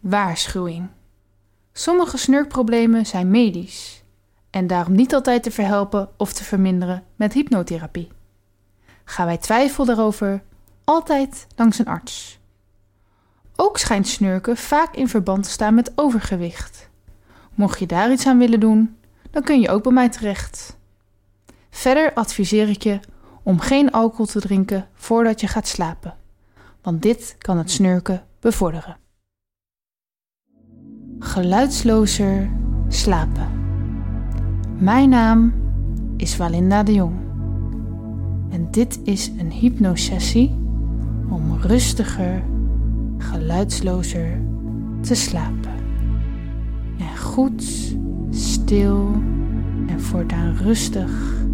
Waarschuwing. Sommige snurkproblemen zijn medisch en daarom niet altijd te verhelpen of te verminderen met hypnotherapie. Ga bij twijfel daarover altijd langs een arts. Ook schijnt snurken vaak in verband te staan met overgewicht. Mocht je daar iets aan willen doen, dan kun je ook bij mij terecht. Verder adviseer ik je om geen alcohol te drinken voordat je gaat slapen, want dit kan het snurken bevorderen. Geluidslozer slapen. Mijn naam is Walinda de Jong en dit is een hypnosessie om rustiger, geluidslozer te slapen. En goed, stil en voortaan rustig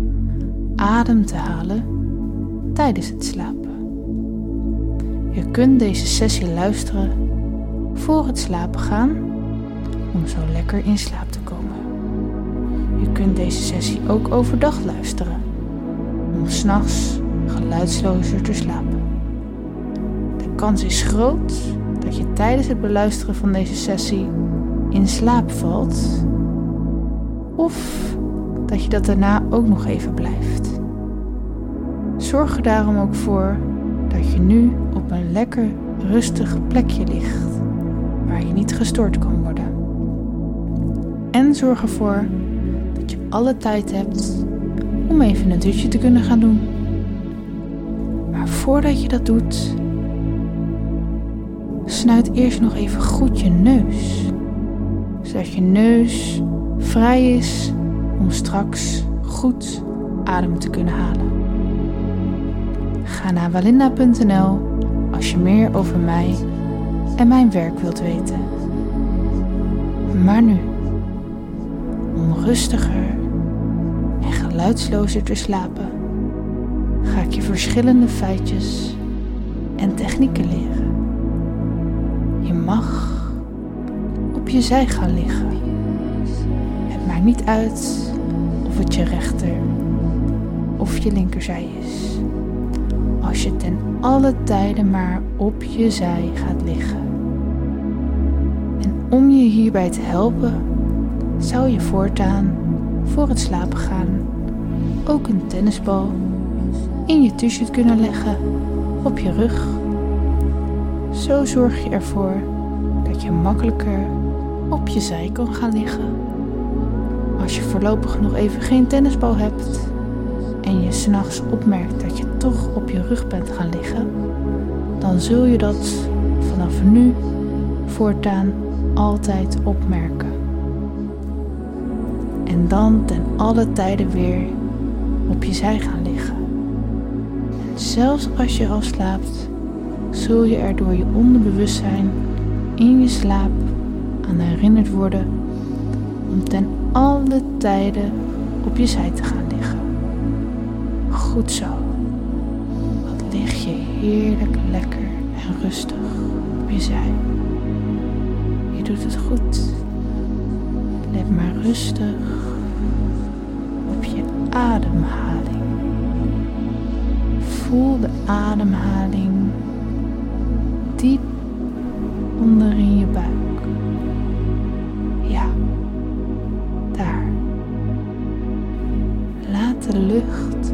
adem te halen tijdens het slapen. Je kunt deze sessie luisteren voor het slapen gaan om zo lekker in slaap te komen. Je kunt deze sessie ook overdag luisteren om s'nachts geluidslozer te slapen. De kans is groot dat je tijdens het beluisteren van deze sessie in slaap valt of dat je dat daarna ook nog even blijft. Zorg er daarom ook voor dat je nu op een lekker rustig plekje ligt waar je niet gestoord kan worden. En zorg ervoor dat je alle tijd hebt om even een dutje te kunnen gaan doen. Maar voordat je dat doet, snuit eerst nog even goed je neus, zodat je neus vrij is om straks goed adem te kunnen halen. Ga naar walinda.nl als je meer over mij en mijn werk wilt weten. Maar nu, om rustiger en geluidslozer te slapen, ga ik je verschillende feitjes en technieken leren. Je mag op je zij gaan liggen. Het maakt niet uit of het je rechter of je linkerzij is. Als je ten alle tijden maar op je zij gaat liggen. En om je hierbij te helpen, zou je voortaan voor het slapen gaan ook een tennisbal in je t-shirt kunnen leggen op je rug. Zo zorg je ervoor dat je makkelijker op je zij kan gaan liggen. Als je voorlopig nog even geen tennisbal hebt en je s'nachts opmerkt dat je toch op je rug bent gaan liggen, dan zul je dat vanaf nu voortaan altijd opmerken. En dan ten alle tijden weer op je zij gaan liggen. En zelfs als je al slaapt, zul je er door je onderbewustzijn in je slaap aan herinnerd worden om ten alle tijden op je zij te gaan liggen. Goed zo. Wat lig je heerlijk lekker en rustig op je zij. Je doet het goed. Rustig op je ademhaling. Voel de ademhaling diep onder in je buik. Ja, daar. Laat de lucht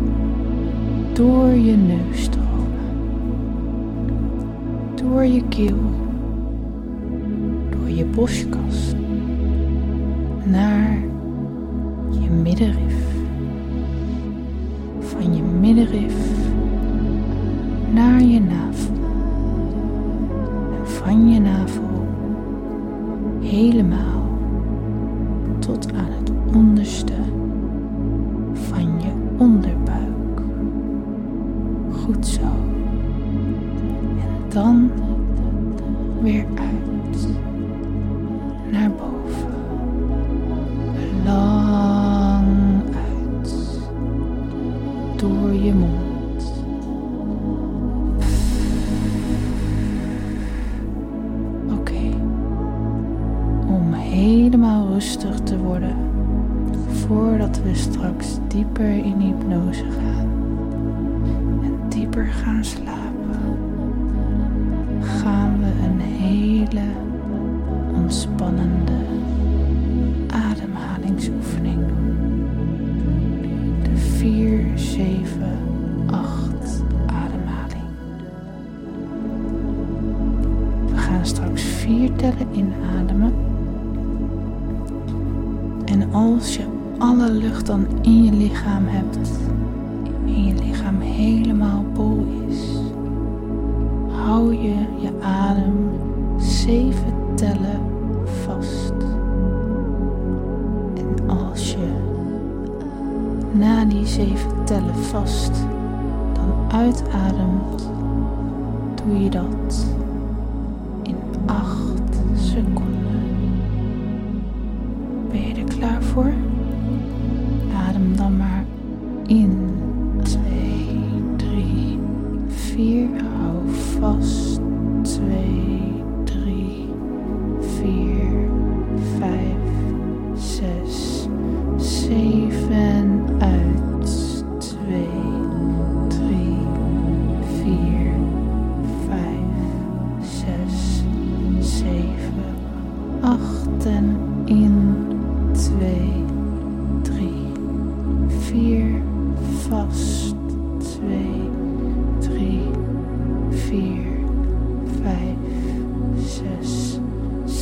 door je neus stromen, door je keel, door je borstkas, Van je rustig te worden voordat we straks dieper in hypnose gaan. En dieper gaan slapen, En als je alle lucht dan in je lichaam hebt en je lichaam helemaal bol is, hou je je adem zeven tellen vast. En als je na die zeven tellen vast dan uitademt, doe je dat Adem dan maar in. 2, 3, 4. Hou vast.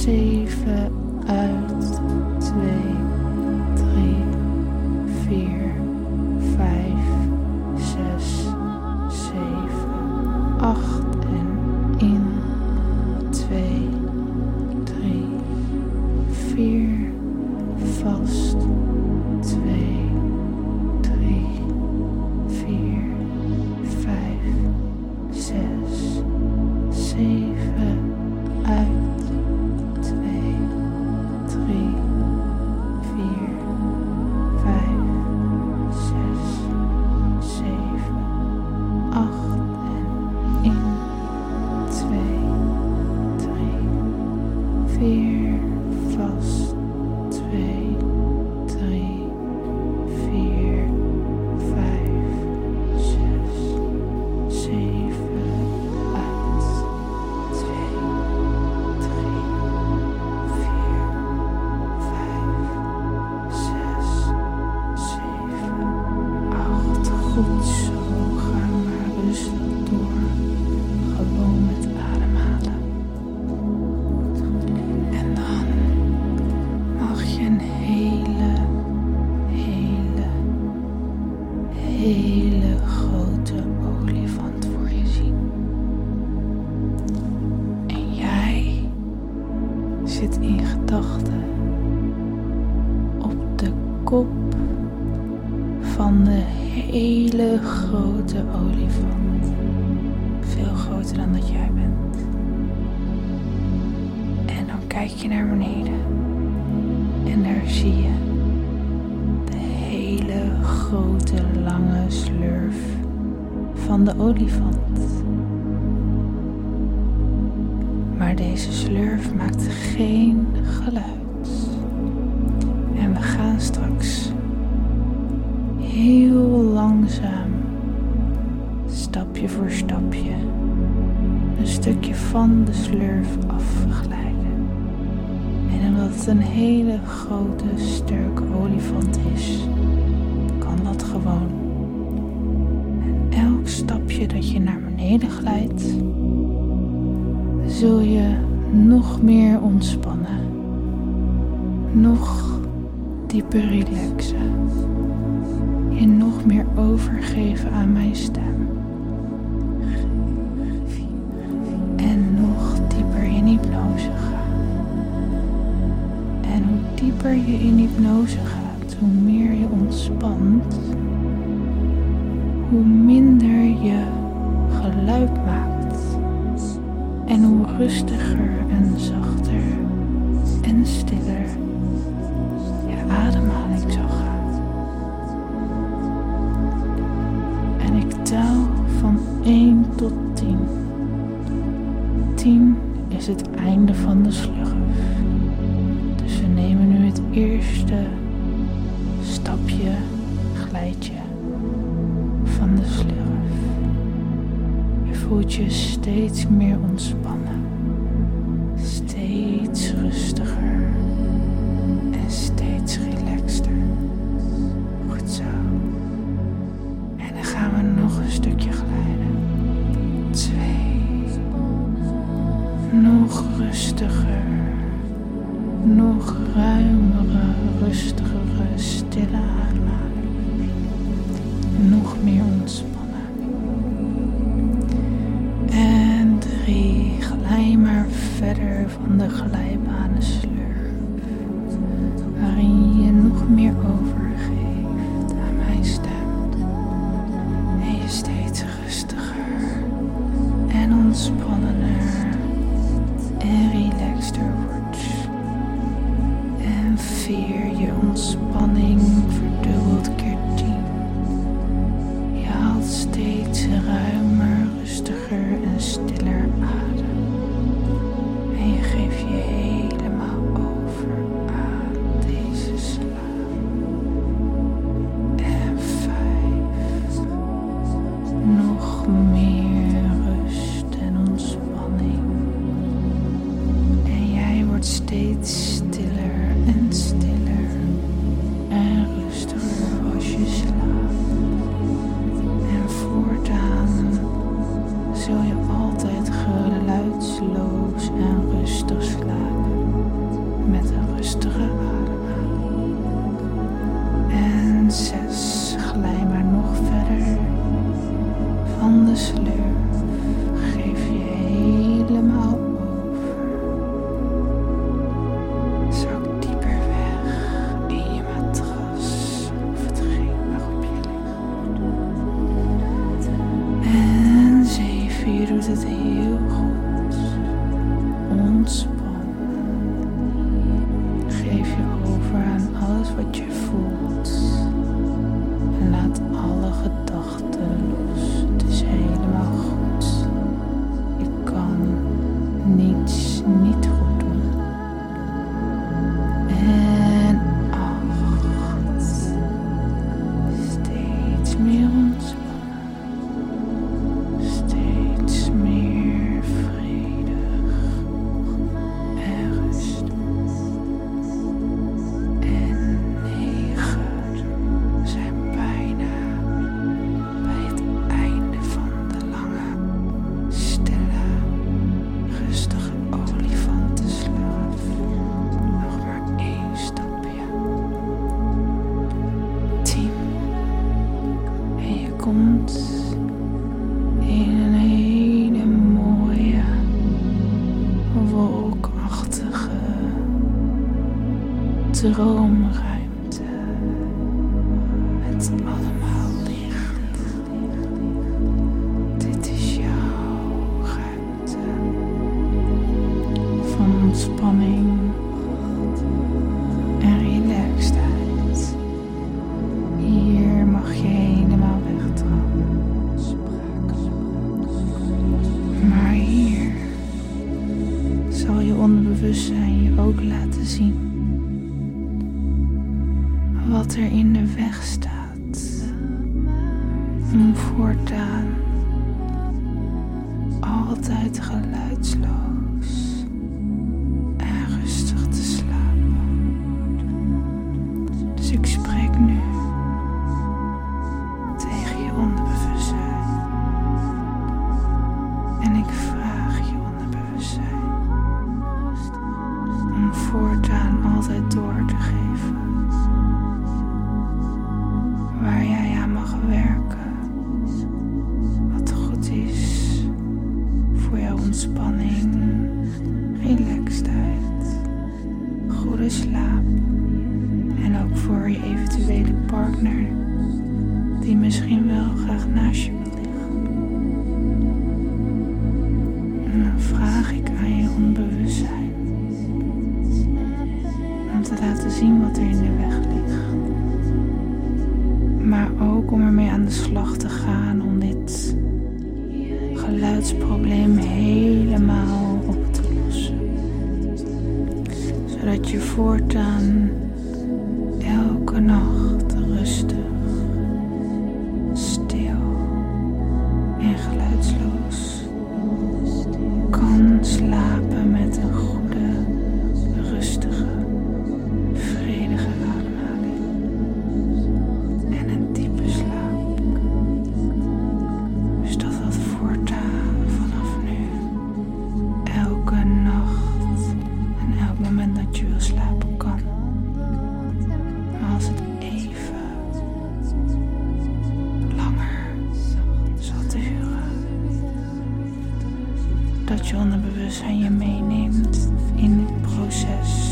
7, uit. En daar zie je de hele grote lange slurf van de olifant. Maar deze slurf maakt geen geluid. En we gaan straks heel langzaam, stapje voor stapje, een stukje van de slurf een hele grote, sterke olifant is, kan dat gewoon. En elk stapje dat je naar beneden glijdt, zul je nog meer ontspannen, nog dieper relaxen, je nog meer overgeven aan mijn stem. Dieper je in hypnose gaat, hoe meer je ontspant, hoe minder je geluid maakt. En hoe rustiger en zachter en stiller je ademhaling zal gaan. En ik tel van 1 tot 10. 10 is het einde van de slurf. Eerste stapje, glijdje van de slurf. Je voelt je steeds meer ontspannen, steeds rustiger en ontspannender. droomruis. voertuig. ontspanning, relaxedheid, goede slaap en ook voor je eventuele partner die misschien wel graag naast je wil liggen. En dan vraag ik aan je onbewustzijn. aan elke nacht. dat je onderbewustzijn je meeneemt in dit proces.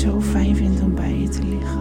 zo fijn vindt om bij je te liggen.